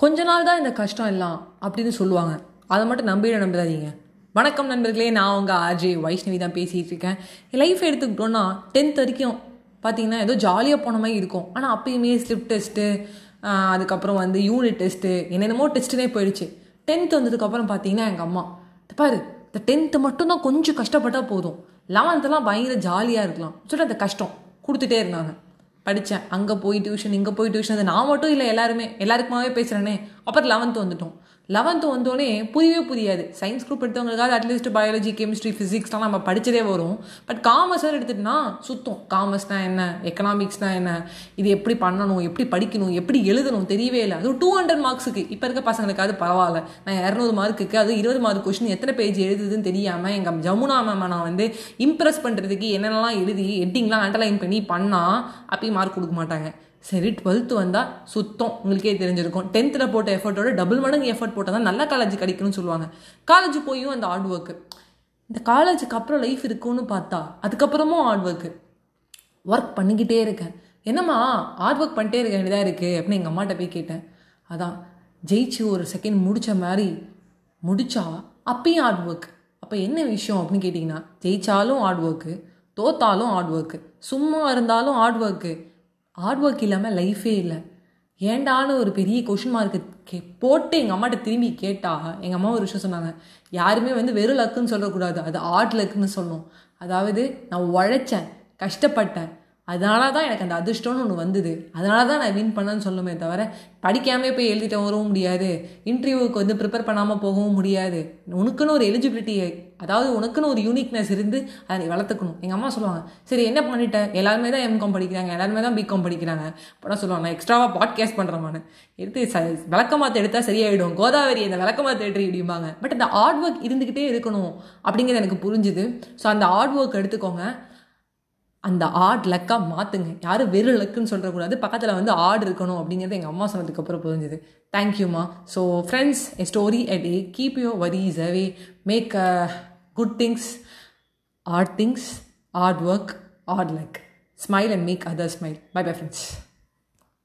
கொஞ்ச நாள் தான் இந்த கஷ்டம் எல்லாம் அப்படின்னு சொல்லுவாங்க. அதை மட்டும் நம்பிட நம்பிடாதீங்க வணக்கம் நண்பர்களே நான் உங்கள் ஆர்ஜே வைஷ்ணவி தான் பேசிகிட்டு இருக்கேன். என் லைஃப் எடுத்துக்கிட்டோன்னா டென்த் வரைக்கும் பார்த்தீங்கன்னா ஏதோ ஜாலியாக போன மாதிரி இருக்கும். ஆனால் அப்பயுமே ஸ்லிப் டெஸ்ட்டு அதுக்கப்புறம் வந்து யூனிட் டெஸ்ட்டு என்னென்னமோ டெஸ்ட்டுனே போயிடுச்சு. டென்த் வந்ததுக்கப்புறம் பார்த்தீங்கன்னா எங்கள் அம்மா பாரு இந்த டென்த்து மட்டும்தான் கொஞ்சம் கஷ்டப்பட்டால் போதும். லெவன்த்தெல்லாம் பயங்கர ஜாலியாக இருக்கலாம். சொல்லிட்டு அந்த கஷ்டம். கொடுத்துட்டே இருந்தாங்க. படித்தேன் அங்கே போய் டியூஷன் இங்கே போய் டியூஷன் அது நான் மட்டும் இல்லை எல்லாருமே எல்லாருக்குமாவே பேசுகிறேனே அப்புறம் லெவன்த்து வந்துட்டோம். லெவன்த்து வந்தோடனே புரியவே புரியாது. சயின்ஸ் குரூப் எடுத்தவங்களுக்காக அட்லீஸ்ட் பயாலஜி கெமிஸ்ட்ரி ஃபிசிக்ஸ்லாம் நம்ம படித்ததே வரும். பட் காமர்ஸ் எடுத்துட்டுனா சுத்தம். காமர்ஸ்னால் என்ன? எக்கனாமிக்ஸ்னால் என்ன? இது எப்படி பண்ணணும்? எப்படி படிக்கணும்? எப்படி எழுதணும்? தெரியவே இல்லை. அதுவும் டூ ஹண்ட்ரட் மார்க்ஸுக்கு இப்போ இருக்க பசங்களுக்காவது பரவாயில்ல. நான் இரநூறு மார்க்குக்கு அது இருபது மார்க் கொஷின் எத்தனை பேஜ் எழுதுதுன்னு தெரியாமல் எங்கள் ஜமுனா மேம் நான் வந்து இம்ப்ரெஸ் பண்ணுறதுக்கு என்னென்னலாம் எழுதி எட்டிங்லாம் அண்டர்லைன் பண்ணி பண்ணால் அப்பயும் மார்க் கொடுக்க மாட்டாங்க. சரி டுவெல்த்து வந்தால் சுத்தம். உங்களுக்கே தெரிஞ்சிருக்கும். டென்த்தில் போட்ட எஃபர்ட்டோட டபுள் மடங்கு எஃபர்ட் போட்டால் தான் நல்ல காலேஜ் கிடைக்கும்னு சொல்லுவாங்க. காலேஜ் போயும் அந்த ஹார்ட் ஒர்க்கு இந்த காலேஜுக்கு அப்புறம் லைஃப் இருக்கும்னு பார்த்தா அதுக்கப்புறமும் ஹார்ட் ஒர்க்கு ஒர்க் பண்ணிக்கிட்டே இருக்கேன். என்னம்மா ஹார்ட் ஒர்க் பண்ணிட்டே இருக்க வேண்டியதாக இருக்குது அப்படின்னு எங்கள் அம்மாட்ட போய் கேட்டேன். அதான் ஜெயிச்சு ஒரு செகண்ட் முடித்த மாதிரி முடித்தா அப்பயும் ஹார்ட் ஒர்க் அப்போ என்ன விஷயம் அப்படின்னு கேட்டிங்கன்னா ஜெயித்தாலும் ஹார்ட் ஒர்க்கு தோத்தாலும் ஹார்ட் ஒர்க்கு சும்மா இருந்தாலும் ஹார்ட் ஒர்க்கு ஹார்ட் ஒர்க் இல்லாமல் லைஃபே இல்லை. ஏண்டான்னு ஒரு பெரிய கொஷின் மார்க்கு கே போட்டு எங்கள் அம்மாட்ட திரும்பி கேட்டால் எங்கள் அம்மா ஒரு விஷயம் சொன்னாங்க. யாருமே வந்து வெறும் லக்குன்னு சொல்லக்கூடாது அது ஆர்ட் லக்குன்னு சொல்லணும் அதாவது நான் உழைச்சேன் கஷ்டப்பட்டேன். அதனால தான் எனக்கு அந்த அதிர்ஷ்டம்னு ஒன்று வந்தது. அதனால தான் நான் வின் பண்ணேன்னு சொல்லுமே தவிர படிக்காமே போய் எழுதிட்டு வரவும் முடியாது. இன்டர்வியூவுக்கு வந்து ப்ரிப்பேர் பண்ணாமல் போகவும் முடியாது. உனக்குன்னு ஒரு எலிஜிபிலிட்டி அதாவது உனக்குன்னு ஒரு யூனிக்னஸ் இருந்து அதை நீ வளர்த்துக்கணும். எங்கள் அம்மா சொல்லுவாங்க சரி என்ன பண்ணிட்டேன் எல்லாருமே தான் எம்காம் படிக்கிறாங்க எல்லாருமே தான் பிகாம் படிக்கிறாங்க. அப்படின்னா சொல்லுவாங்க நான் எக்ஸ்ட்ராவாக பாட்காஸ்ட் பண்ணுறேன் எடுத்து ச விளக்கமாத்த எடுத்தால் சரியாயிடும். கோதாவரி இந்த விளக்கமாத்த எடுத்து இப்படிம்பாங்க பட் அந்த ஹார்ட் ஒர்க் இருந்துக்கிட்டே இருக்கணும் அப்படிங்கிறது எனக்கு புரிஞ்சுது. ஸோ அந்த ஹார்ட் ஒர்க் எடுத்துக்கோங்க. அந்த ஆட் லக்காக மாற்றுங்க யாரும் வெறும் லக்குன்னு சொல்கிறக்கூடாது பக்கத்தில் வந்து ஆடு இருக்கணும் அப்படிங்கிறது எங்கள் அம்மா சொன்னதுக்கப்புறம் புரிஞ்சுது. தேங்க்யூம்மா so friends a story a day keep your worries away make good things add things add work add luck smile and make other smile bye bye friends